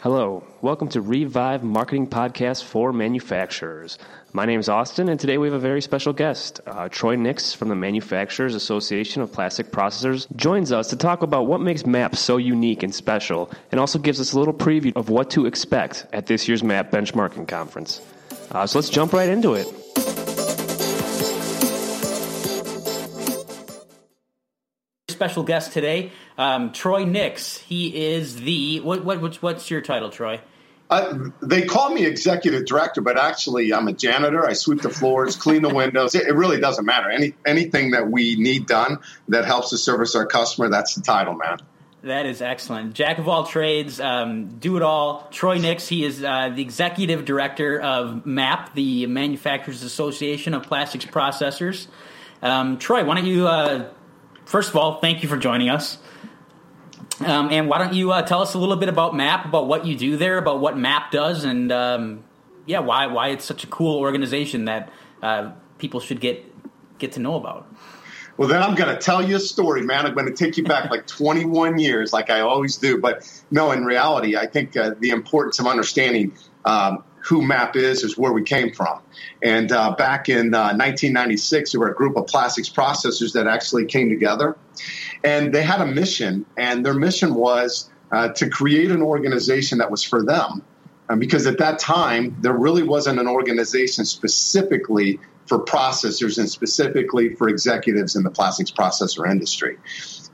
Hello, welcome to Revive Marketing Podcast for Manufacturers. My name is Austin, and today we have a very special guest. Uh, Troy Nix from the Manufacturers Association of Plastic Processors joins us to talk about what makes MAP so unique and special, and also gives us a little preview of what to expect at this year's MAP Benchmarking Conference. Uh, so let's jump right into it. Special guest today, um, Troy Nix. He is the what, what what's your title, Troy? Uh, they call me executive director, but actually I'm a janitor. I sweep the floors, clean the windows. It, it, really doesn't matter. Any anything that we need done that helps to service our customer, that's the title, man. That is excellent. Jack of all trades, um, do it all. Troy Nix, he is uh, the executive director of MAP, the Manufacturers Association of Plastics Processors. Um, Troy, why don't you uh, first of all, thank you for joining us. Um, and why don't you uh, tell us a little bit about MAP, about what you do there, about what MAP does, and um, yeah, why why it's such a cool organization that uh, people should get get to know about. Well, then I'm going to tell you a story, man. I'm going to take you back like 21 years, like I always do. But no, in reality, I think uh, the importance of understanding um, who MAP is, is where we came from. And uh, back in uh, 1996, there were a group of plastics processors that actually came together. And they had a mission, and their mission was uh, to create an organization that was for them. Because at that time, there really wasn't an organization specifically for processors and specifically for executives in the plastics processor industry.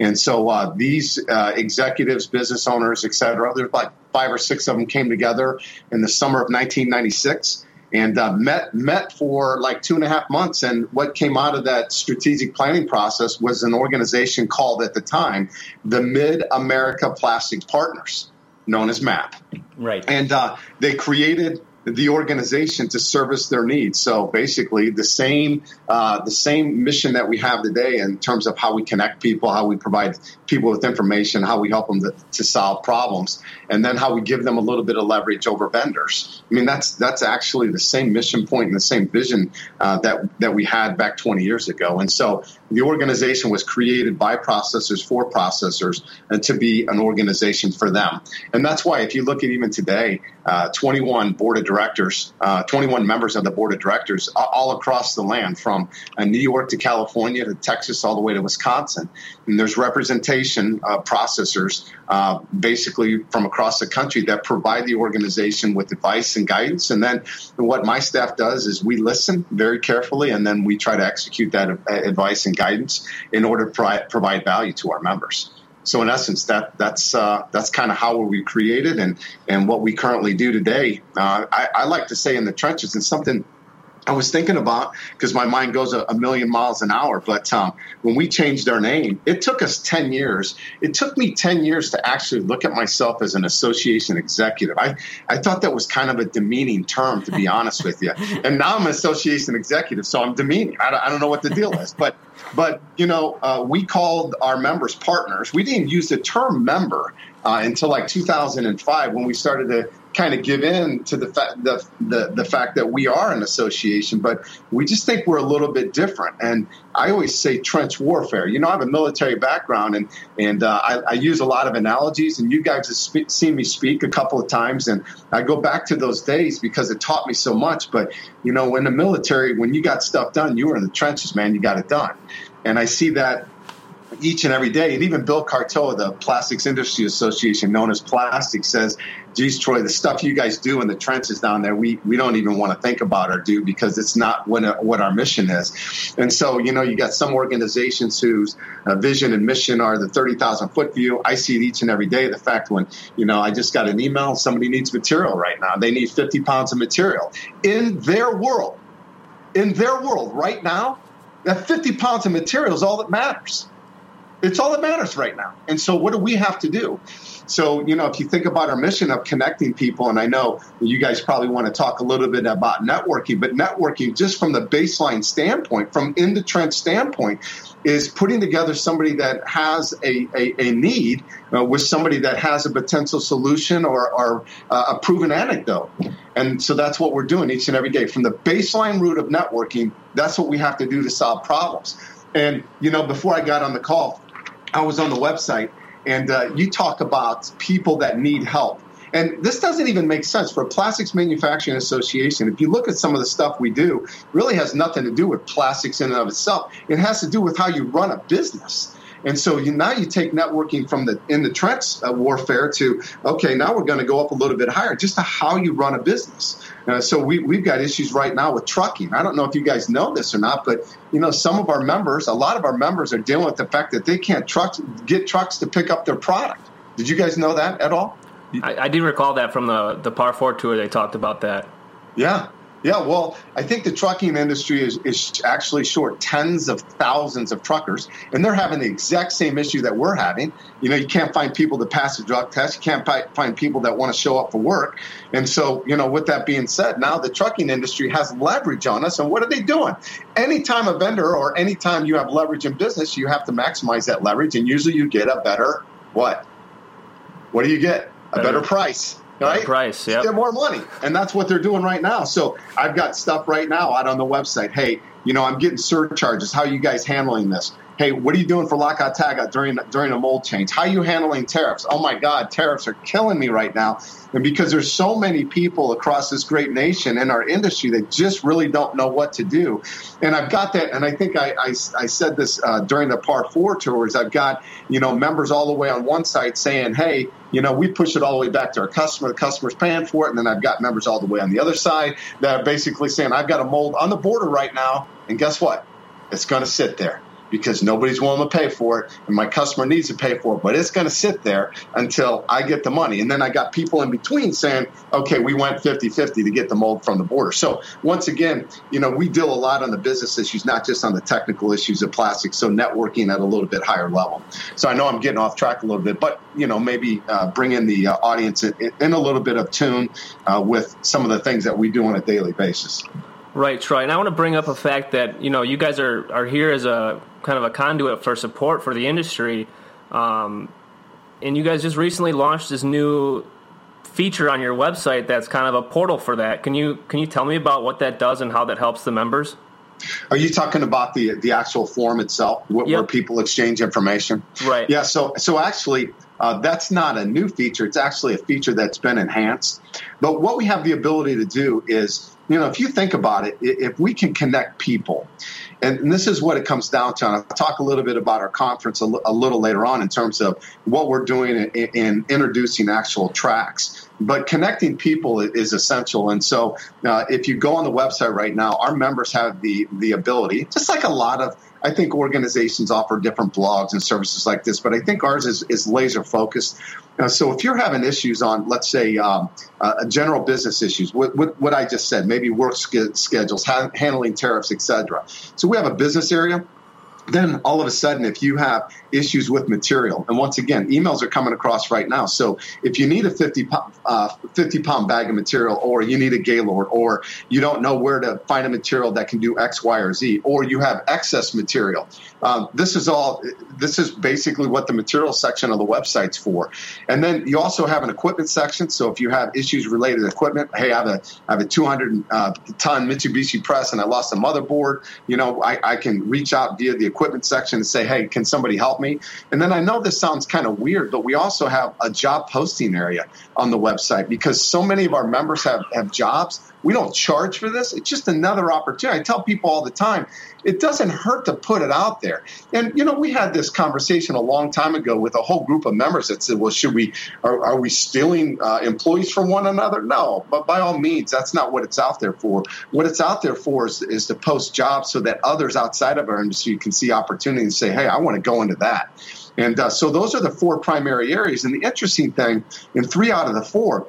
And so uh, these uh, executives, business owners, et cetera, there's like five or six of them came together in the summer of 1996 and uh, met met for like two and a half months. And what came out of that strategic planning process was an organization called at the time the Mid America Plastic Partners, known as MAP. Right. And uh, they created the organization to service their needs. So basically, the same uh, the same mission that we have today in terms of how we connect people, how we provide people with information, how we help them to, to, solve problems, and then how we give them a little bit of leverage over vendors. I mean, that's that's actually the same mission point and the same vision uh, that that we had back 20 years ago. And so the organization was created by processors for processors and to be an organization for them. And that's why, if you look at even today, uh, 21 board of directors, uh, 21 members of the board of directors all across the land, from uh, New York to California to Texas, all the way to Wisconsin. And there's representation of processors uh, basically from across the country that provide the organization with advice and guidance. And then what my staff does is we listen very carefully and then we try to execute that advice and guidance in order to provide value to our members. So in essence, that that's uh, that's kind of how we created and and what we currently do today. Uh, I, I, like to say in the trenches, and something I was thinking about because my mind goes a, a, million miles an hour. But um, when we changed our name, it took us 10 years. It took me 10 years to actually look at myself as an association executive. I, I thought that was kind of a demeaning term, to be honest with you. And now I'm an association executive, so I'm demeaning. I don't, I don't know what the deal is. But, but you know, uh, we called our members partners. We didn't use the term member uh, until like 2005 when we started to kind of give in to the, fa- the, the, the fact that we are an association, but we just think we're a little bit different. And I always say trench warfare. You know, I have a military background, and and uh, I, I, use a lot of analogies. And you guys have seen me speak a couple of times, and I go back to those days because it taught me so much. But you know, in the military, when you got stuff done, you were in the trenches, man. You got it done. And I see that each and every day. And even Bill Carteaux, the Plastics Industry Association, known as Plastic, says, geez, Troy, the stuff you guys do in the trenches down there, we, we don't even want to think about or do because it's not what, what our mission is. And so, you know, you got some organizations whose uh, vision and mission are the 30,000 foot view. I see it each and every day. The fact when, you know, I just got an email, somebody needs material right now. They need 50 pounds of material. In their world, in their world right now, that 50 pounds of material is all that matters. It's all that matters right now. And so, what do we have to do? So, you know, if you think about our mission of connecting people, and I know you guys probably want to talk a little bit about networking, but networking, just from the baseline standpoint, from in the trench standpoint, is putting together somebody that has a, a, a need uh, with somebody that has a potential solution or, or uh, a proven anecdote. And so that's what we're doing each and every day. From the baseline root of networking, that's what we have to do to solve problems. And, you know, before I got on the call, I was on the website, and uh, you talk about people that need help. And this doesn't even make sense for a plastics manufacturing association. If you look at some of the stuff we do, really has nothing to do with plastics in and of itself. It has to do with how you run a business. And so you, now you take networking from the in the trench uh, warfare to okay, now we're going to go up a little bit higher, just to how you run a business. Uh, so we we've got issues right now with trucking. I don't know if you guys know this or not, but you know some of our members, a lot of our members are dealing with the fact that they can't trucks get trucks to pick up their product. Did you guys know that at all? I, I do recall that from the the Par Four tour. They talked about that. Yeah, yeah, well, I think the trucking industry is, is actually short tens of thousands of truckers, and they're having the exact same issue that we're having. You know, you can't find people to pass a drug test. You can't find people that want to show up for work. And so, you know, with that being said, now the trucking industry has leverage on us. And what are they doing? Anytime a vendor or anytime you have leverage in business, you have to maximize that leverage. And usually you get a better what? What do you get? A better, better price right? Price, yeah. Get more money, and that's what they're doing right now. So I've got stuff right now out on the website. Hey, you know, I'm getting surcharges. How are you guys handling this? Hey, what are you doing for lockout tagout during during a mold change? How are you handling tariffs? Oh my God, tariffs are killing me right now. And because there's so many people across this great nation in our industry that just really don't know what to do. And I've got that, and I think I, I, I said this uh, during the Par Four tours. I've got you know members all the way on one side saying, "Hey, you know, we push it all the way back to our customer. The customer's paying for it, and then I've got members all the way on the other side that are basically saying, "I've got a mold on the border right now, and guess what? It's going to sit there." because nobody's willing to pay for it and my customer needs to pay for it but it's going to sit there until i get the money and then i got people in between saying okay we went 50-50 to get the mold from the border so once again you know we deal a lot on the business issues not just on the technical issues of plastics so networking at a little bit higher level so i know i'm getting off track a little bit but you know maybe uh, bring in the uh, audience in, in, a little bit of tune uh, with some of the things that we do on a daily basis Right, Troy. And I want to bring up a fact that you know you guys are are here as a kind of a conduit for support for the industry, um, and you guys just recently launched this new feature on your website that's kind of a portal for that. Can you can you tell me about what that does and how that helps the members? Are you talking about the the actual form itself, where, yep. where people exchange information? Right. Yeah. So so actually, uh, that's not a new feature. It's actually a feature that's been enhanced. But what we have the ability to do is you know, if you think about it, if we can connect people, and this is what it comes down to. And I'll talk a little bit about our conference a, l- a little later on in terms of what we're doing in, in, introducing actual tracks. But connecting people is essential. And so, uh, if you go on the website right now, our members have the the ability, just like a lot of I think organizations offer different blogs and services like this, but I think ours is, is laser focused. Uh, so if you're having issues on, let's say, um, uh, general business issues, what, what, what, I just said, maybe work sch- schedules, ha- handling tariffs, etc. So we have a business area then all of a sudden, if you have issues with material, and once again, emails are coming across right now. So if you need a 50, uh, 50 pound bag of material, or you need a Gaylord, or you don't know where to find a material that can do X, Y, or Z, or you have excess material, um, this is all. This is basically what the material section of the website's for. And then you also have an equipment section. So if you have issues related to equipment, hey, I have a I have a 200 uh, ton Mitsubishi press and I lost a motherboard. You know, I, I can reach out via the equipment section and say, hey, can somebody help me? And then I know this sounds kind of weird, but we also have a job posting area on the website because so many of our members have, have jobs. We don't charge for this. It's just another opportunity. I tell people all the time, it doesn't hurt to put it out there. And you know, we had this conversation a long time ago with a whole group of members that said, "Well, should we? Are, are we stealing uh, employees from one another?" No, but by all means, that's not what it's out there for. What it's out there for is, is to post jobs so that others outside of our industry can see opportunity and say, "Hey, I want to go into that." And uh, so those are the four primary areas. And the interesting thing, in three out of the four,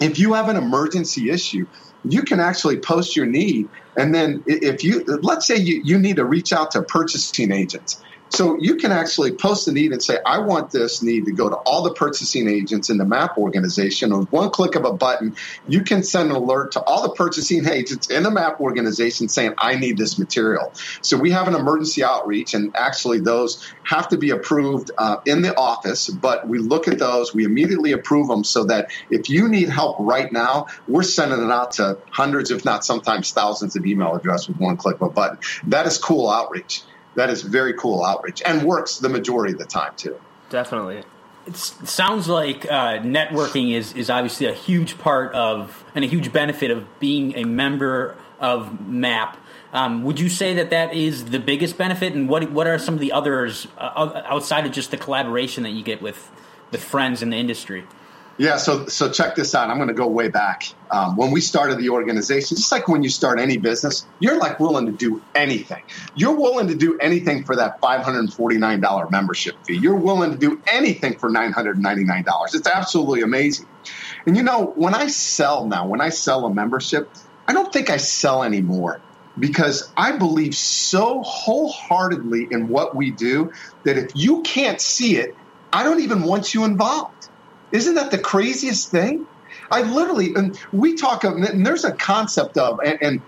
if you have an emergency issue, you can actually post your need. And then if you, let's say you, you need to reach out to purchasing agents so you can actually post a need and say, I want this need to go to all the purchasing agents in the MAP organization. With one click of a button, you can send an alert to all the purchasing agents in the MAP organization saying, I need this material. So we have an emergency outreach, and actually those have to be approved uh, in the office, but we look at those, we immediately approve them so that if you need help right now, we're sending it out to hundreds, if not sometimes thousands of email addresses with one click of a button. That is cool outreach that is very cool outreach and works the majority of the time too. Definitely. it sounds like uh, networking is, is obviously a huge part of and a huge benefit of being a member of MAP. Um, would you say that that is the biggest benefit, and what what are some of the others uh, outside of just the collaboration that you get with with friends in the industry? Yeah, so so check this out. I'm going to go way back. Um, when we started the organization, just like when you start any business, you're like willing to do anything. You're willing to do anything for that $549 membership fee. You're willing to do anything for $999. It's absolutely amazing. And you know, when I sell now, when I sell a membership, I don't think I sell anymore because I believe so wholeheartedly in what we do that if you can't see it, I don't even want you involved. Isn't that the craziest thing? I literally, and we talk of, and there's a concept of, and, and,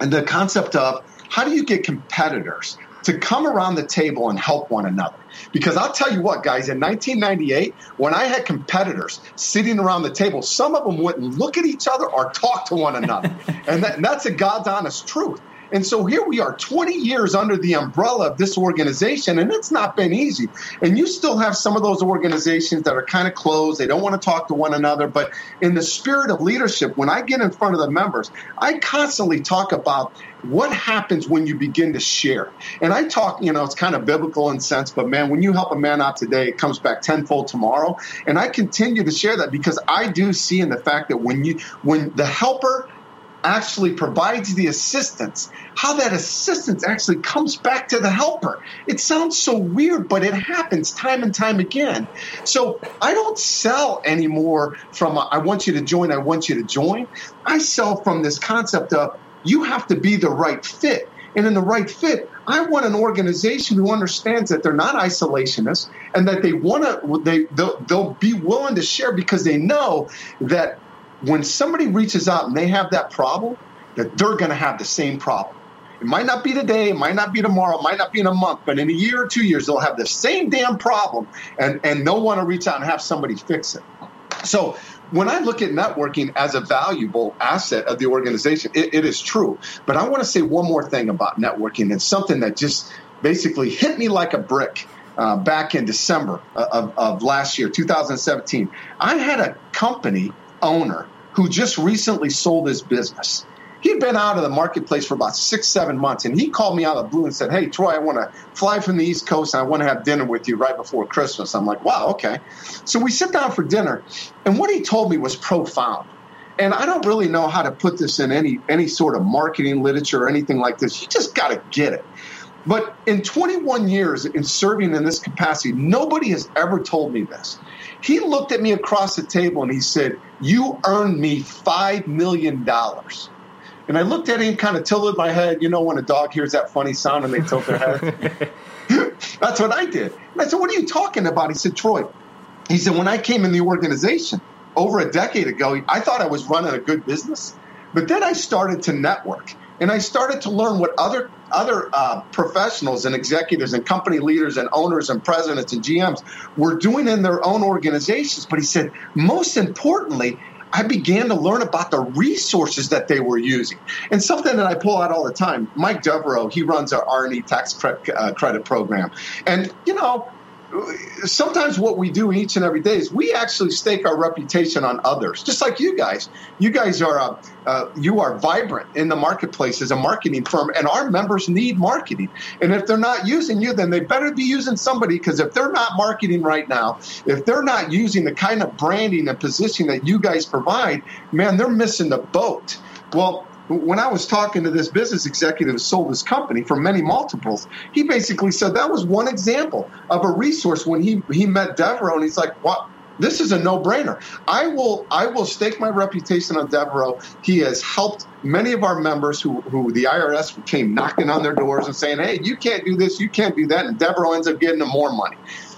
and the concept of how do you get competitors to come around the table and help one another? Because I'll tell you what, guys, in 1998, when I had competitors sitting around the table, some of them wouldn't look at each other or talk to one another. and, that, and that's a God's honest truth. And so here we are 20 years under the umbrella of this organization, and it's not been easy. And you still have some of those organizations that are kind of closed. They don't want to talk to one another. But in the spirit of leadership, when I get in front of the members, I constantly talk about what happens when you begin to share. And I talk, you know, it's kind of biblical in sense, but man, when you help a man out today, it comes back tenfold tomorrow. And I continue to share that because I do see in the fact that when you, when the helper actually provides the assistance, how that assistance actually comes back to the helper. It sounds so weird, but it happens time and time again. So I don't sell anymore from a, I want you to join, I want you to join. I sell from this concept of you have to be the right fit. And in the right fit, I want an organization who understands that they're not isolationists and that they want to, they, they'll, they'll be willing to share because they know that when somebody reaches out and they have that problem, that they're going to have the same problem. It might not be today, it might not be tomorrow, it might not be in a month, but in a year or two years, they'll have the same damn problem and, and they'll want to reach out and have somebody fix it. So when I look at networking as a valuable asset of the organization, it, it is true. But I want to say one more thing about networking. and something that just basically hit me like a brick. Uh, back in December of, of last year, 2017, I had a company owner who just recently sold his business. He'd been out of the marketplace for about six, seven months, and he called me out of the blue and said, Hey, Troy, I want to fly from the East Coast and I want to have dinner with you right before Christmas. I'm like, Wow, okay. So we sit down for dinner, and what he told me was profound. And I don't really know how to put this in any any sort of marketing literature or anything like this. You just got to get it. But in 21 years in serving in this capacity, nobody has ever told me this. He looked at me across the table and he said, You earned me $5 million. And I looked at him, kind of tilted my head. You know, when a dog hears that funny sound and they tilt their head? That's what I did. And I said, What are you talking about? He said, Troy. He said, When I came in the organization over a decade ago, I thought I was running a good business. But then I started to network and I started to learn what other other uh, professionals and executives and company leaders and owners and presidents and GMs were doing in their own organizations. But he said, most importantly, I began to learn about the resources that they were using. And something that I pull out all the time, Mike Devereaux, he runs our R&E tax uh, credit program. And, you know, sometimes what we do each and every day is we actually stake our reputation on others, just like you guys. You guys are uh, uh, you are vibrant in the marketplace as a marketing firm, and our members need marketing. And if they're not using you, then they better be using somebody because if they're not marketing right now, if they're not using the kind of branding and positioning that you guys provide, man, they're missing the boat. Well, when I was talking to this business executive who sold his company for many multiples, he basically said that was one example of a resource when he, he met Devereaux and he's like, what? This is a no-brainer. I will I will stake my reputation on Devereaux. He has helped many of our members who, who the IRS came knocking on their doors and saying, "Hey, you can't do this, you can't do that," and Devereaux ends up getting them more money.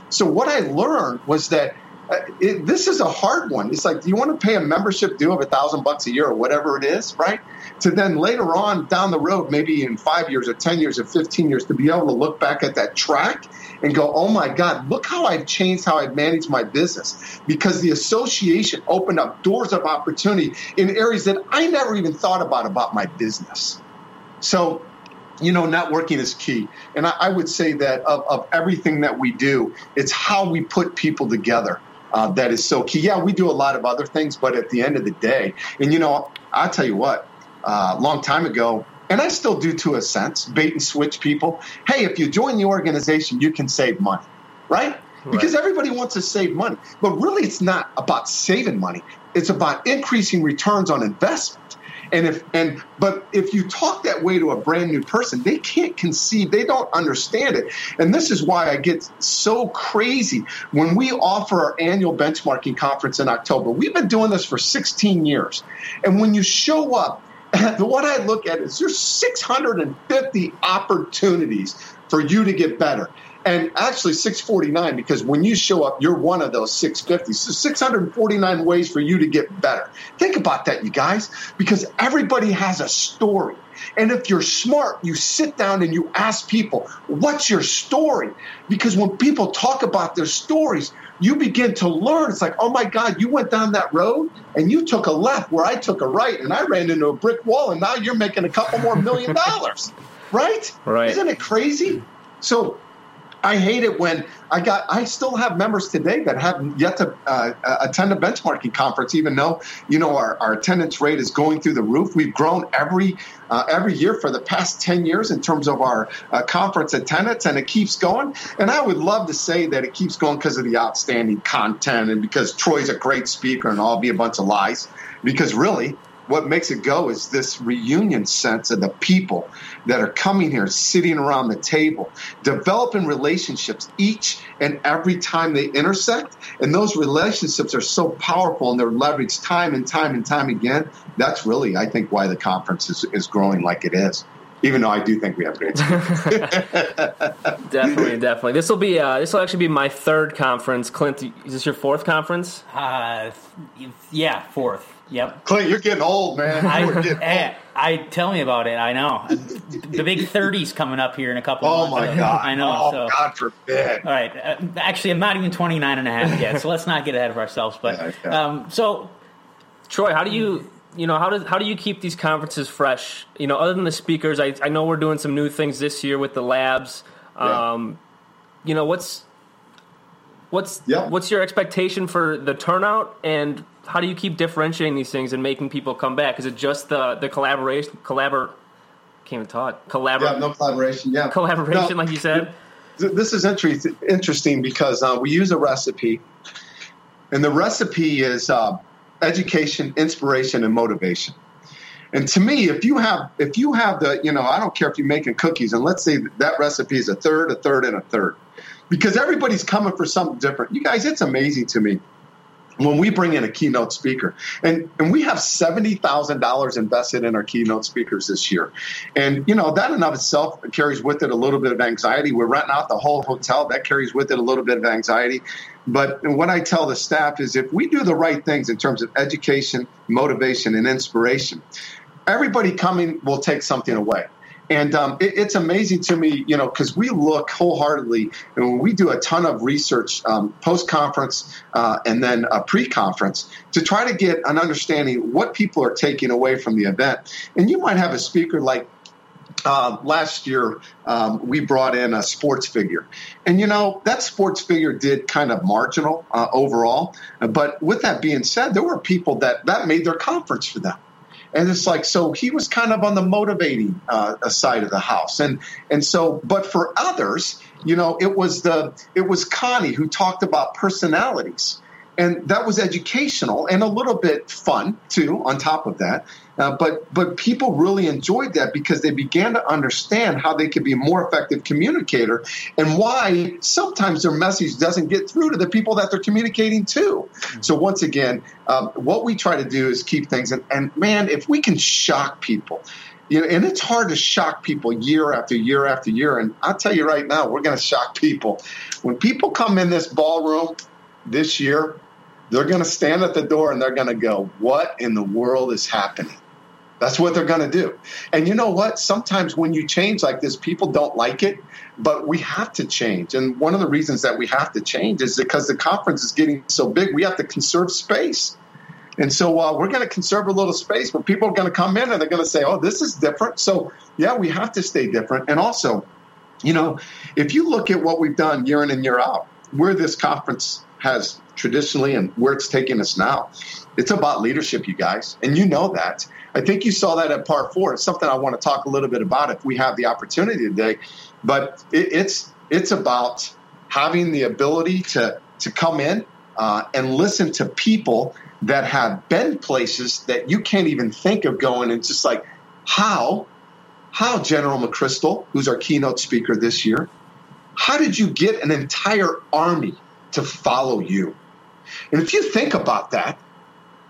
So what I learned was that uh, it, this is a hard one. It's like, do you want to pay a membership due of a thousand bucks a year or whatever it is, right? To then later on down the road, maybe in five years or 10 years or 15 years, to be able to look back at that track and go, oh my God, look how I've changed how I've managed my business because the association opened up doors of opportunity in areas that I never even thought about about my business. So you know, networking is key. And I, I would say that of, of, everything that we do, it's how we put people together. Uh, that is so key. Yeah, we do a lot of other things, but at the end of the day, and you know, I'll tell you what, a uh, long time ago, and I still do to a sense, bait and switch people. Hey, if you join the organization, you can save money, right? Because everybody wants to save money. But really, it's not about saving money, it's about increasing returns on investment. And if and but if you talk that way to a brand new person, they can't conceive, they don't understand it. And this is why I get so crazy when we offer our annual benchmarking conference in October. We've been doing this for 16 years. And when you show up, the what I look at is there's 650 opportunities for you to get better. And actually 649 because when you show up you're one of those 650 so 649 ways for you to get better. Think about that you guys because everybody has a story. And if you're smart you sit down and you ask people what's your story? Because when people talk about their stories you begin to learn. It's like oh my god you went down that road and you took a left where i took a right and i ran into a brick wall and now you're making a couple more million dollars. Right? Right. Isn't it crazy? So I hate it when I got. I still have members today that have yet to uh, uh, attend a benchmarking conference, even though you know our, our attendance rate is going through the roof. We've grown every uh, every year for the past ten years in terms of our uh, conference attendance, and it keeps going. And I would love to say that it keeps going because of the outstanding content and because Troy's a great speaker, and all be a bunch of lies. Because really, what makes it go is this reunion sense of the people that are coming here, sitting around the table, developing relationships each and every time they intersect. And those relationships are so powerful and they're leveraged time and time and time again. That's really, I think, why the conference is, is growing like it is even though I do think we have great definitely, definitely. This will be uh, this will actually be my third conference. Clint, is this your fourth conference? Uh, yeah, fourth. Yep. Clint, you're getting old, man. I, old. I tell me about it. I know the big 30s coming up here in a couple. Oh months. my god! I know. Oh so. God forbid! All right. Uh, actually, I'm not even 29 and a half yet, so let's not get ahead of ourselves. But yeah, yeah. Um, so, Troy, how do you? You know how does how do you keep these conferences fresh? You know, other than the speakers, I, I know we're doing some new things this year with the labs. Um, yeah. You know what's what's what's your expectation for the turnout and how do you keep differentiating these things and making people come back? Is it just the the collaboration collabor can't even talk collabor yeah no collaboration yeah collaboration no, like you said. This is interesting because uh, we use a recipe, and the recipe is uh, education, inspiration, and motivation. And to me, if you have if you have the you know I don't care if you're making cookies, and let's say that recipe is a third, a third, and a third, because everybody's coming for something different. You guys, it's amazing to me when we bring in a keynote speaker and, and we have $70,000 invested in our keynote speakers this year. And, you know, that in of itself carries with it a little bit of anxiety. We're renting out the whole hotel. That carries with it a little bit of anxiety. But what I tell the staff is if we do the right things in terms of education, motivation, and inspiration, everybody coming will take something away. And um, it, it's amazing to me, you know, because we look wholeheartedly, and we do a ton of research um, post conference uh, and then a pre conference to try to get an understanding what people are taking away from the event. And you might have a speaker like uh, last year, um, we brought in a sports figure. And, you know, that sports figure did kind of marginal uh, overall. But with that being said, there were people that that made their conference for them and it's like so he was kind of on the motivating uh, side of the house. And and so but for others you know it was the it was connie who talked about personalities and that was educational and a little bit fun too on top of that uh, but but people really enjoyed that because they began to understand how they could be a more effective communicator and why sometimes their message doesn't get through to the people that they're communicating to. So once again, um, what we try to do is keep things and, and man, if we can shock people. You know, and it's hard to shock people year after year after year. And I'll tell you right now, we're going to shock people. When people come in this ballroom this year, they're going to stand at the door and they're going to go, What in the world is happening? That's what they're going to do. And you know what? Sometimes when you change like this, people don't like it, but we have to change. And one of the reasons that we have to change is because the conference is getting so big, we have to conserve space. And so uh, we're going to conserve a little space, but people are going to come in and they're going to say, oh, this is different. So, yeah, we have to stay different. And also, you know, if you look at what we've done year in and year out, where this conference has traditionally and where it's taking us now, it's about leadership, you guys. And you know that. I think you saw that at par four. It's something I want to talk a little bit about if we have the opportunity today. But it, it's it's about having the ability to to come in uh, and listen to people that have been places that you can't even think of going and just like how how general mcchrystal who's our keynote speaker this year how did you get an entire army to follow you and if you think about that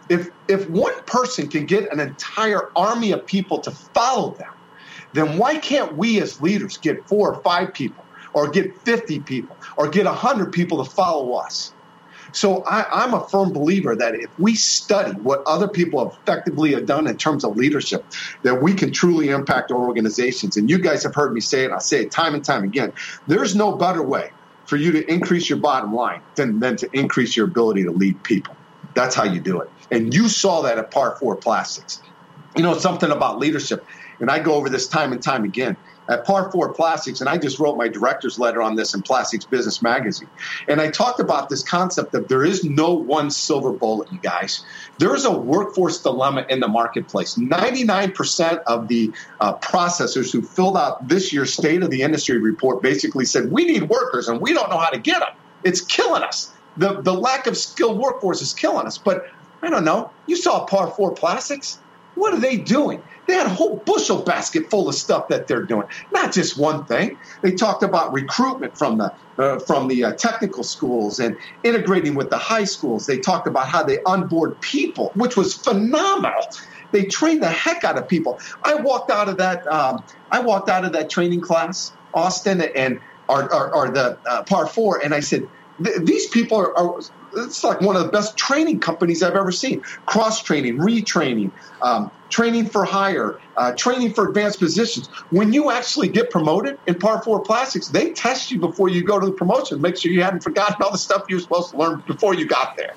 if if one person can get an entire army of people to follow them then why can't we as leaders get four or five people or get 50 people or get 100 people to follow us so I, am a firm believer that if we study what other people effectively have done in terms of leadership, that we can truly impact our organizations. And you guys have heard me say it, I say it time and time again. There's no better way for you to increase your bottom line than, than to increase your ability to lead people. That's how you do it. And you saw that at Par 4 Plastics. You know, something about leadership, and I go over this time and time again at Par 4 Plastics, and I just wrote my director's letter on this in Plastics Business Magazine. And I talked about this concept that there is no one silver bullet, you guys. There is a workforce dilemma in the marketplace. 99% of the uh, processors who filled out this year's State of the Industry report basically said, We need workers and we don't know how to get them. It's killing us. The, the lack of skilled workforce is killing us. But I don't know. You saw Par 4 Plastics. What are they doing? They had a whole bushel basket full of stuff that they're doing, not just one thing. They talked about recruitment from the uh, from the uh, technical schools and integrating with the high schools. They talked about how they onboard people, which was phenomenal. They trained the heck out of people. I walked out of that. Um, I walked out of that training class, Austin, and or, the uh, par four, and I said, these people are, are, it's like one of the best training companies I've ever seen. Cross training, retraining, um, training for hire, uh, training for advanced positions. When you actually get promoted in Par 4 Plastics, they test you before you go to the promotion, make sure you hadn't forgotten all the stuff you were supposed to learn before you got there.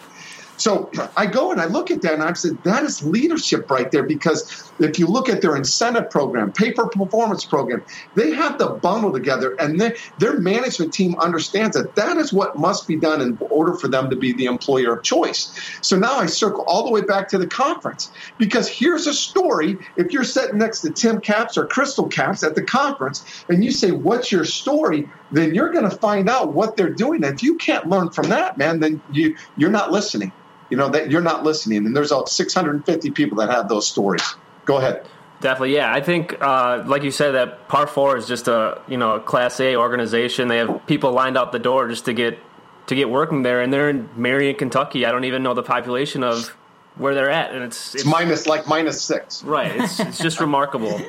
So I go and I look at that and I said, that is leadership right there because if you look at their incentive program, pay for performance program, they have to bundle together and they, their management team understands that that is what must be done in order for them to be the employer of choice. So now I circle all the way back to the conference because here's a story. If you're sitting next to Tim Capps or Crystal Capps at the conference and you say, what's your story? Then you're going to find out what they're doing. If you can't learn from that, man, then you, you're not listening you know that you're not listening. And there's about 650 people that have those stories. Go ahead. Definitely. Yeah i think uh, like you said that par 4 is just a you know a class a organization. They have people lined out the door just to get to get working there. And they're in marion kentucky. I don't even know the population of where they're at. And it's it's, it's minus like minus six. Right. It's, it's just remarkable.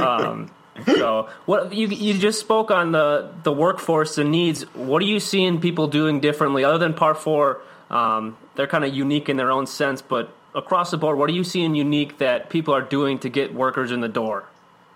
Um, so what you you just spoke on the the workforce and needs. What are you seeing people doing differently other than par 4 um, they're kind of unique in their own sense, but across the board, what are you seeing unique that people are doing to get workers in the door?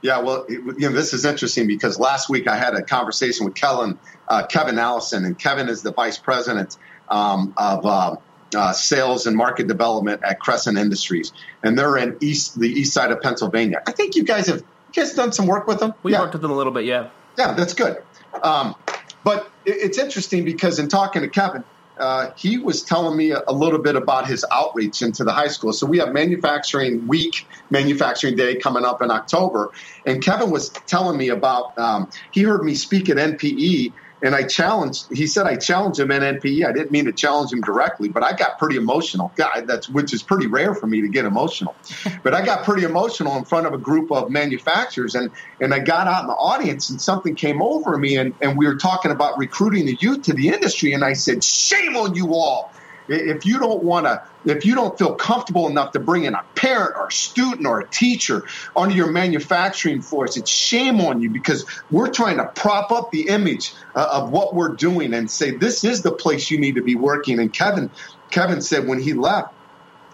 Yeah, well, you know, this is interesting because last week I had a conversation with Kellen, uh, Kevin Allison, and Kevin is the vice president um, of uh, uh, sales and market development at Crescent Industries, and they're in east the east side of Pennsylvania. I think you guys have you guys done some work with them. We yeah. worked with them a little bit, yeah. Yeah, that's good. Um, but it's interesting because in talking to Kevin, uh, he was telling me a, a, little bit about his outreach into the high school. So we have manufacturing week, manufacturing day coming up in October. And Kevin was telling me about, um, he heard me speak at NPE and I challenged. He said I challenged him in NPE. I didn't mean to challenge him directly, but I got pretty emotional. God, that's which is pretty rare for me to get emotional. but I got pretty emotional in front of a group of manufacturers, and and I got out in the audience, and something came over me, and and we were talking about recruiting the youth to the industry, and I said, "Shame on you all." If you don't want to, if you don't feel comfortable enough to bring in a parent or a student or a teacher onto your manufacturing force, it's shame on you because we're trying to prop up the image uh, of what we're doing and say this is the place you need to be working. And Kevin, Kevin said when he left,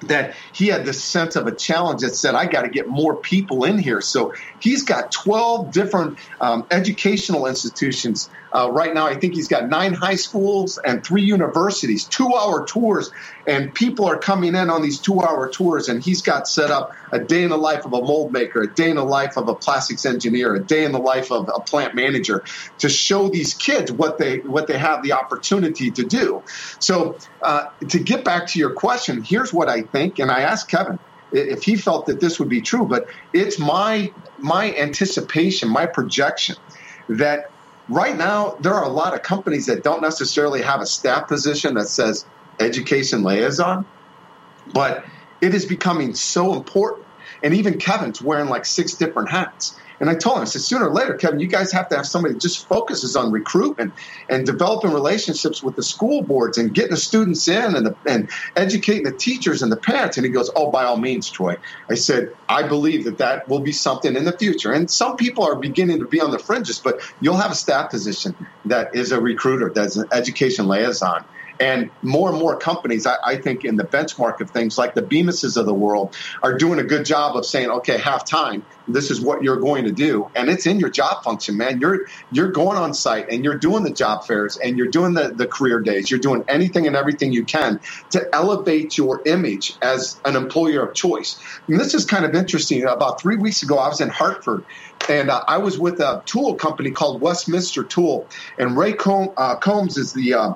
that he had this sense of a challenge that said, I got to get more people in here. So he's got 12 different um, educational institutions Uh, right now, I think he's got nine high schools and three universities, two hour tours, and people are coming in on these two hour tours. And he's got set up a day in the life of a mold maker, a day in the life of a plastics engineer, a day in the life of a plant manager to show these kids what they what they have the opportunity to do. So, uh, to get back to your question, here's what I think, and I asked Kevin if he felt that this would be true, but it's my my anticipation, my projection that right now there are a lot of companies that don't necessarily have a staff position that says education liaison, but it is becoming so important. And even Kevin's wearing like six different hats. And I told him, I said, sooner or later, Kevin, you guys have to have somebody that just focuses on recruitment and developing relationships with the school boards and getting the students in and, the, and educating the teachers and the parents. And he goes, oh, by all means, Troy. I said, I believe that that will be something in the future. And some people are beginning to be on the fringes, but you'll have a staff position that is a recruiter, that's an education liaison. And more and more companies, I, I, think, in the benchmark of things like the Bemises of the world, are doing a good job of saying, okay, half time, this is what you're going to do, and it's in your job function, man. You're you're going on site and you're doing the job fairs and you're doing the, the career days. You're doing anything and everything you can to elevate your image as an employer of choice. And this is kind of interesting. About three weeks ago, I was in Hartford and uh, I was with a tool company called Westminster Tool, and Ray uh, Coombs is the uh,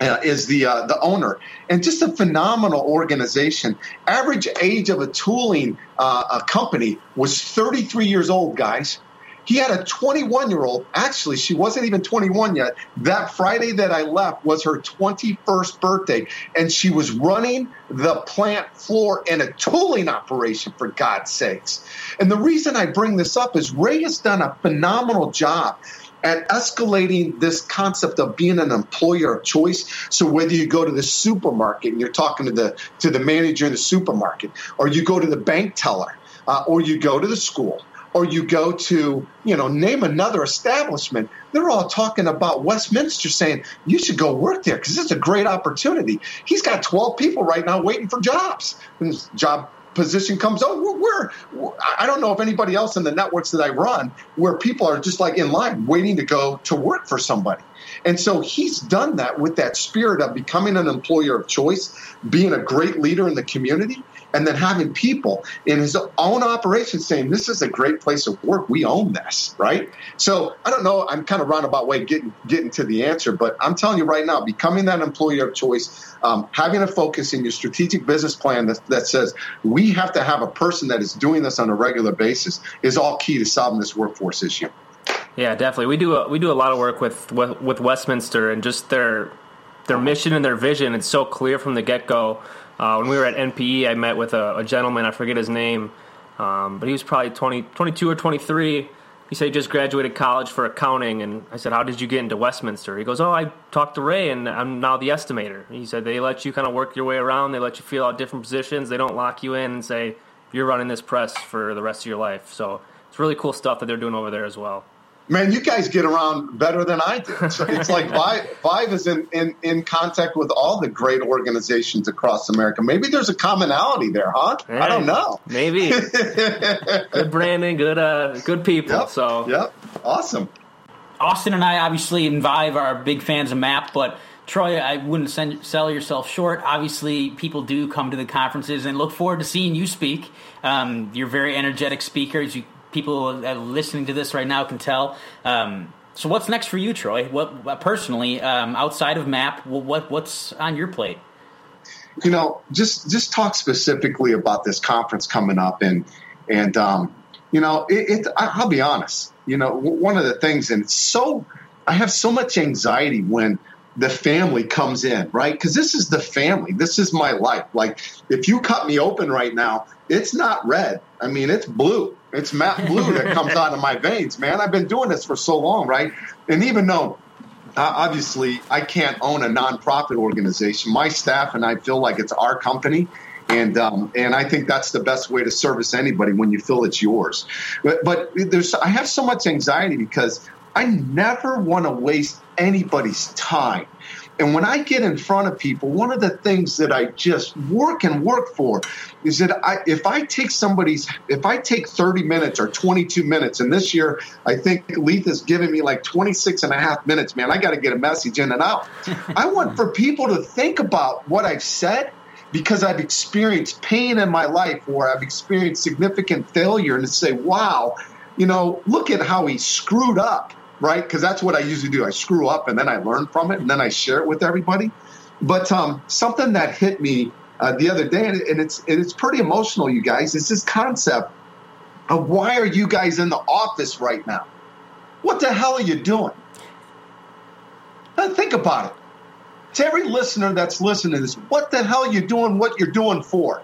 uh, is the uh, the owner, and just a phenomenal organization. Average age of a tooling uh, a company was 33 years old, guys. He had a 21 year old. Actually, she wasn't even 21 yet. That Friday that I left was her 21st birthday, and she was running the plant floor in a tooling operation, for God's sakes. And the reason I bring this up is Ray has done a phenomenal job at escalating this concept of being an employer of choice. So whether you go to the supermarket and you're talking to the to the manager in the supermarket, or you go to the bank teller, uh, or you go to the school, or you go to you know name another establishment, they're all talking about Westminster, saying you should go work there because it's a great opportunity. He's got 12 people right now waiting for jobs. And job position comes oh we're, we're, i don't know if anybody else in the networks that i run where people are just like in line waiting to go to work for somebody. And so he's done that with that spirit of becoming an employer of choice being a great leader in the community and then having people in his own operation saying this is a great place of work. We own this right? So i don't know. I'm kind of roundabout way getting getting to the answer but i'm telling you right now becoming that employer of choice um, having a focus in your strategic business plan that, that says we have to have a person that is doing this on a regular basis is all key to solving this workforce issue. Yeah definitely. We do a, we do a lot of work with with westminster and just their their mission and their vision. It's so clear from the get-go uh, when we were at NPE, I met with a, a gentleman, I forget his name, um, but he was probably 20, 22 or 23. He said he just graduated college for accounting, and I said, How did you get into Westminster? He goes, Oh, I talked to Ray, and I'm now the estimator. He said, They let you kind of work your way around, they let you fill out different positions, they don't lock you in and say, You're running this press for the rest of your life. So it's really cool stuff that they're doing over there as well man, you guys get around better than I do. So it's like Vive, Vive is in, in, in contact with all the great organizations across America. Maybe there's a commonality there, huh? Hey, I don't know. Maybe. good branding, good uh, good people. Yep, so yep, awesome. Austin and I obviously in Vive are big fans of Map, but Troy, I wouldn't send, sell yourself short. Obviously, people do come to the conferences and look forward to seeing you speak. Um, you're very energetic speakers. You people listening to this right now can tell. Um, so, what's next for you, Troy? What personally, um, outside of Map, what what's on your plate? You know, just just talk specifically about this conference coming up, and and um, you know, it, it, I'll be honest. You know, one of the things, and it's so I have so much anxiety when the family comes in, right? Because this is the family. This is my life. Like, if you cut me open right now, it's not red. I mean, it's blue. It's Map Blue that comes out of my veins, man. I've been doing this for so long, right? And even though uh, obviously I can't own a nonprofit organization, my staff and I feel like it's our company. And um, and I think that's the best way to service anybody when you feel it's yours. But but there's I have so much anxiety because I never want to waste anybody's time. And when I get in front of people, one of the things that I just work and work for is that I, if I take somebody's, if I take 30 minutes or 22 minutes, and this year I think Letha's giving me like 26 and a half minutes, man, I got to get a message in and out. I want for people to think about what I've said because I've experienced pain in my life or I've experienced significant failure and to say, wow, you know, look at how he screwed up right? Because that's what I usually do. I screw up and then I learn from it and then I share it with everybody. But um, something that hit me uh, the other day, and it's and it's pretty emotional, you guys. It's this concept of why are you guys in the office right now? What the hell are you doing? Now think about it. To every listener that's listening to this, what the hell are you doing? What you're doing for?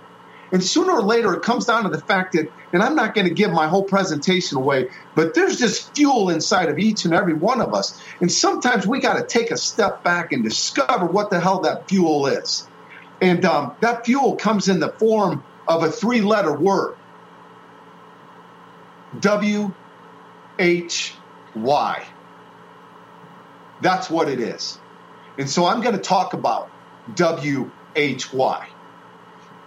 And sooner or later, it comes down to the fact that, and I'm not going to give my whole presentation away, but there's just fuel inside of each and every one of us. And sometimes we got to take a step back and discover what the hell that fuel is. And um, that fuel comes in the form of a three letter word W H Y. That's what it is. And so I'm going to talk about W H Y.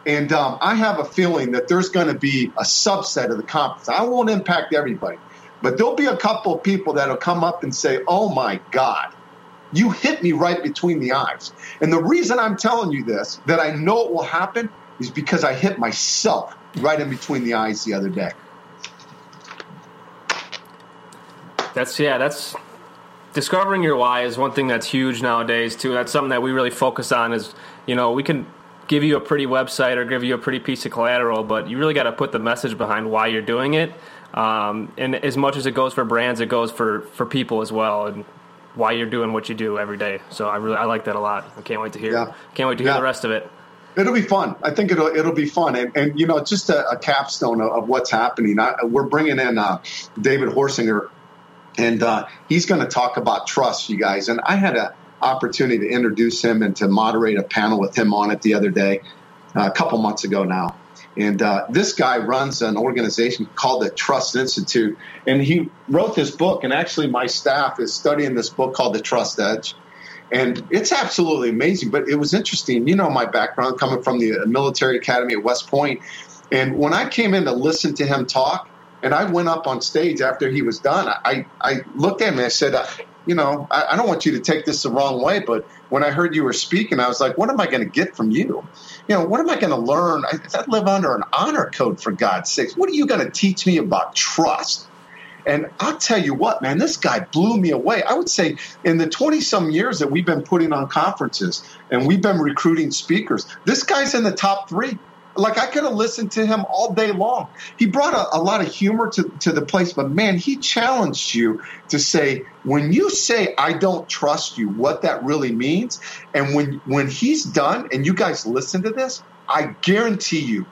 And um, I have a feeling that there's going to be a subset of the conference. I won't impact everybody, but there'll be a couple of people that'll come up and say, Oh my God, you hit me right between the eyes. And the reason I'm telling you this, that I know it will happen, is because I hit myself right in between the eyes the other day. That's, yeah, that's discovering your why is one thing that's huge nowadays, too. That's something that we really focus on is, you know, we can give you a pretty website or give you a pretty piece of collateral, but you really got to put the message behind why you're doing it. Um, and as much as it goes for brands, it goes for, for people as well, and why you're doing what you do every day. So I really I like that a lot. I can't wait to hear. Yeah. Can't wait to hear yeah. the rest of it. It'll be fun. I think it'll it'll be fun, and, and you know, just a, a capstone of, of, what's happening. I, we're bringing in uh, David Horsager, and uh, he's going to talk about trust, you guys. And I had a opportunity to introduce him and to moderate a panel with him on it the other day, uh, a couple months ago now. And uh, this guy runs an organization called the Trust Institute, and he wrote this book. And actually, my staff is studying this book called The Trust Edge. And it's absolutely amazing. But it was interesting. You know, my background coming from the military academy at West Point. And when I came in to listen to him talk, and I went up on stage after he was done, I, I looked at him and I said, you know, I, I, don't want you to take this the wrong way, but when I heard you were speaking, I was like, what am I going to get from you? You know, what am I going to learn? I, I live under an honor code, for God's sakes. What are you going to teach me about trust? And I'll tell you what, man, this guy blew me away. I would say in the 20 some years that we've been putting on conferences and we've been recruiting speakers, this guy's in the top three. Like I could have listened to him all day long. He brought a, a, lot of humor to, to the place, but man, he challenged you to say, when you say I don't trust you, what that really means. And when when he's done and you guys listen to this, I guarantee you,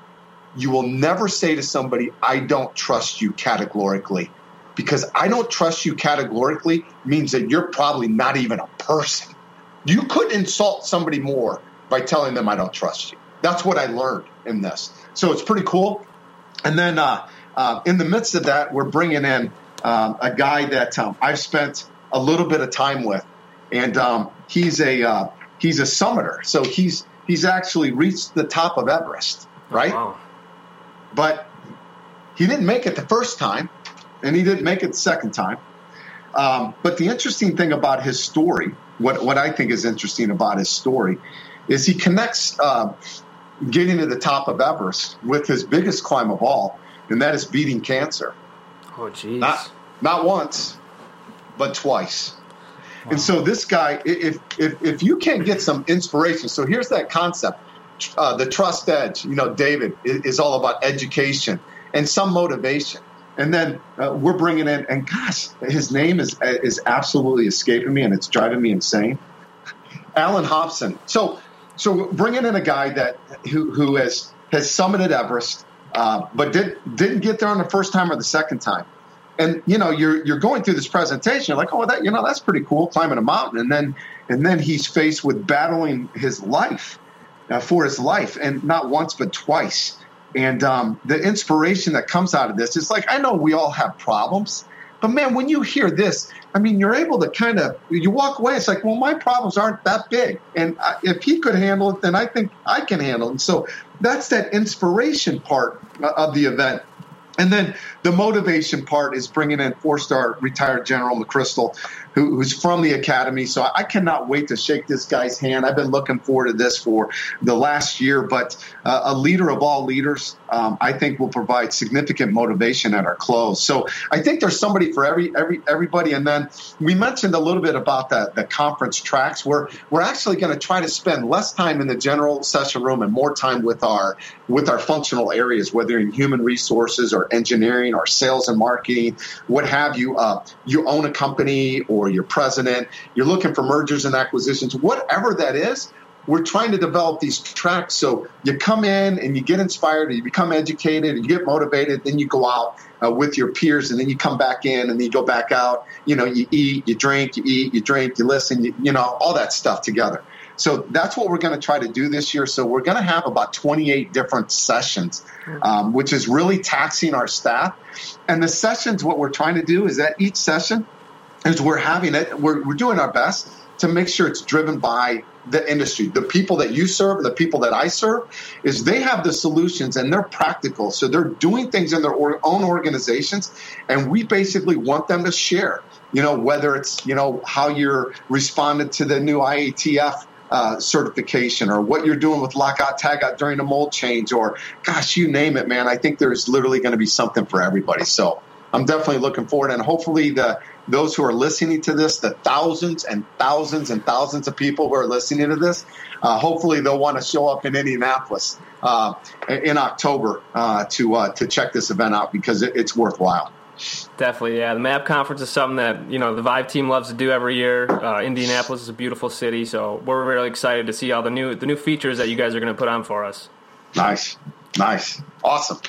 you will never say to somebody, I don't trust you categorically. Because I don't trust you categorically means that you're probably not even a person. You could insult somebody more by telling them I don't trust you. That's what I learned in this. So it's pretty cool. And then uh, uh, in the midst of that, we're bringing in um, a guy that um, I've spent a little bit of time with, and um, he's a uh, he's a summiter. So he's he's actually reached the top of Everest, right? Wow. But he didn't make it the first time, and he didn't make it the second time. Um, but the interesting thing about his story, what what I think is interesting about his story, is he connects uh, getting to the top of Everest with his biggest climb of all, and that is beating cancer. Oh, jeez. Not, not once, but twice. Wow. And so this guy, if, if, if you can't get some inspiration, so here's that concept. Uh, the trust edge, you know, David is, is, all about education and some motivation. And then uh, we're bringing in, and gosh, his name is is absolutely escaping me, and it's driving me insane. Alan Hobson. So so bringing in a guy that who, who has has summited Everest, uh, but did didn't get there on the first time or the second time. And you know, you're you're going through this presentation, you're like, oh, that you know, that's pretty cool, climbing a mountain, and then and then he's faced with battling his life uh, for his life, and not once but twice. And um, the inspiration that comes out of this is like, I know we all have problems, But man, when you hear this, I mean, you're able to kind of you walk away. It's like, well, my problems aren't that big, and if he could handle it, then I think I can handle it. And so that's that inspiration part of the event. And then the motivation part is bringing in four-star retired General McChrystal, who, who's from the academy. So I cannot wait to shake this guy's hand. I've been looking forward to this for the last year. But uh, a leader of all leaders, um, I think, will provide significant motivation at our close. So I think there's somebody for every every everybody. And then we mentioned a little bit about the the conference tracks. We're we're actually going to try to spend less time in the general session room and more time with our with our functional areas, whether in human resources or engineering or sales and marketing, what have you. Uh, you own a company or or your president, you're looking for mergers and acquisitions, whatever that is, we're trying to develop these tracks so you come in and you get inspired, and you become educated, and you get motivated, then you go out uh, with your peers, and then you come back in, and then you go back out. You know, you eat, you drink, you eat, you drink, you listen, you, you know, all that stuff together. So that's what we're going to try to do this year. So we're going to have about 28 different sessions, um, which is really taxing our staff. And the sessions, what we're trying to do is that each session is we're having it, we're, we're doing our best to make sure it's driven by the industry. The people that you serve, and the people that I serve, is they have the solutions and they're practical. So they're doing things in their own organizations, and we basically want them to share. You know, whether it's you know how you're responded to the new IATF uh, certification or what you're doing with lockout tagout during a mold change or gosh you name it man i think there's literally going to be something for everybody so i'm definitely looking forward and hopefully the those who are listening to this, the thousands and thousands and thousands of people who are listening to this, uh, hopefully they'll want to show up in Indianapolis uh, in October uh, to uh, to check this event out because it, it's worthwhile. Definitely, yeah. The MAP conference is something that you know the Vive team loves to do every year. Uh, Indianapolis is a beautiful city, so we're really excited to see all the new the new features that you guys are going to put on for us. Nice, nice, awesome.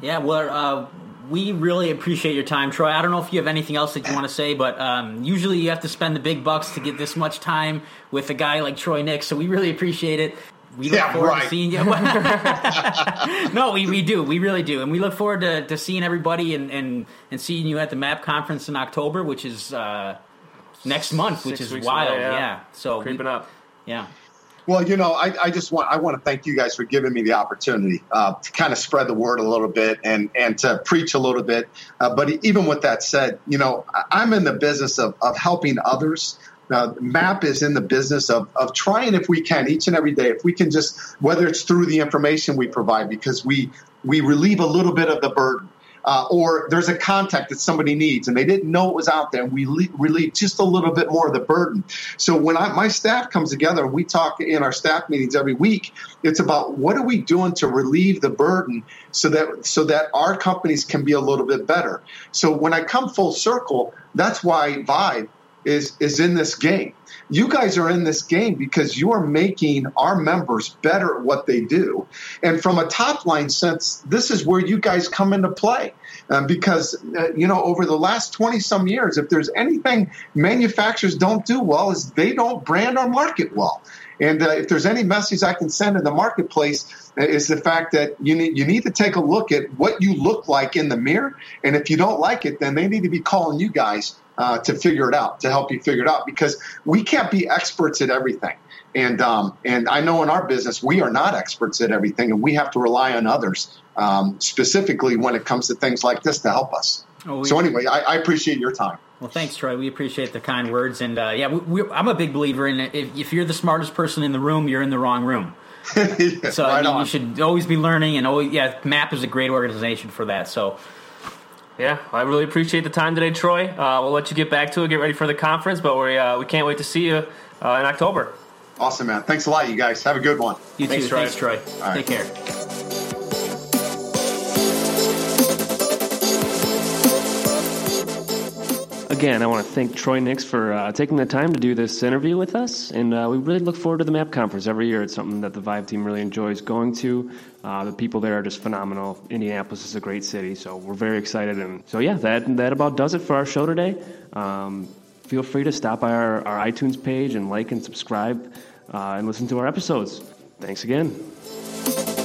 Yeah, well, uh, we really appreciate your time, Troy. I don't know if you have anything else that you want to say, but um, usually you have to spend the big bucks to get this much time with a guy like Troy Nix. So we really appreciate it. We look yeah, forward right. to seeing you. no, we, we do. We really do. And we look forward to, to seeing everybody and, and, and seeing you at the MAP conference in October, which is uh, next month, which Six is wild. Away, yeah. yeah. So creeping we, up. Yeah. Well, you know, I, I, just want I want to thank you guys for giving me the opportunity uh, to kind of spread the word a little bit and and to preach a little bit. Uh, but even with that said, you know, I'm in the business of, of helping others. Uh, MAP is in the business of, of trying, if we can, each and every day, if we can just, whether it's through the information we provide, because we we relieve a little bit of the burden uh, or there's a contact that somebody needs and they didn't know it was out there and we le- relieve just a little bit more of the burden. So when I, my staff comes together we talk in our staff meetings every week it's about what are we doing to relieve the burden so that so that our companies can be a little bit better. So when i come full circle that's why Vibe is is in this game you guys are in this game because you are making our members better at what they do. And from a top line sense, this is where you guys come into play. Um, because, uh, you know, over the last 20 some years, if there's anything manufacturers don't do well, is they don't brand or market well. And uh, if there's any message I can send in the marketplace, uh, is the fact that you need you need to take a look at what you look like in the mirror, and if you don't like it, then they need to be calling you guys uh, to figure it out, to help you figure it out, because we can't be experts at everything. And um, and I know in our business we are not experts at everything, and we have to rely on others, um, specifically when it comes to things like this, to help us. Oh, we, so anyway, I, I, appreciate your time. Well, thanks, Troy. We appreciate the kind words, and uh, yeah, we, we, I'm a big believer in. If, if, you're the smartest person in the room, you're in the wrong room. yeah, so right I mean, you should always be learning, and always yeah, MAP is a great organization for that. So yeah, I really appreciate the time today, Troy. Uh, we'll let you get back to it, get ready for the conference, but we uh, we can't wait to see you uh, in October. Awesome, man. Thanks a lot, you guys. Have a good one. You Thanks, too. Troy. Thanks, Troy. Take care. Again, I want to thank Troy Nix for uh, taking the time to do this interview with us, and uh, we really look forward to the MAP conference every year. It's something that the Vive team really enjoys going to. Uh, the people there are just phenomenal. Indianapolis is a great city, so we're very excited. And so, yeah, that that about does it for our show today. Um, feel free to stop by our, our iTunes page and like and subscribe uh, and listen to our episodes. Thanks again.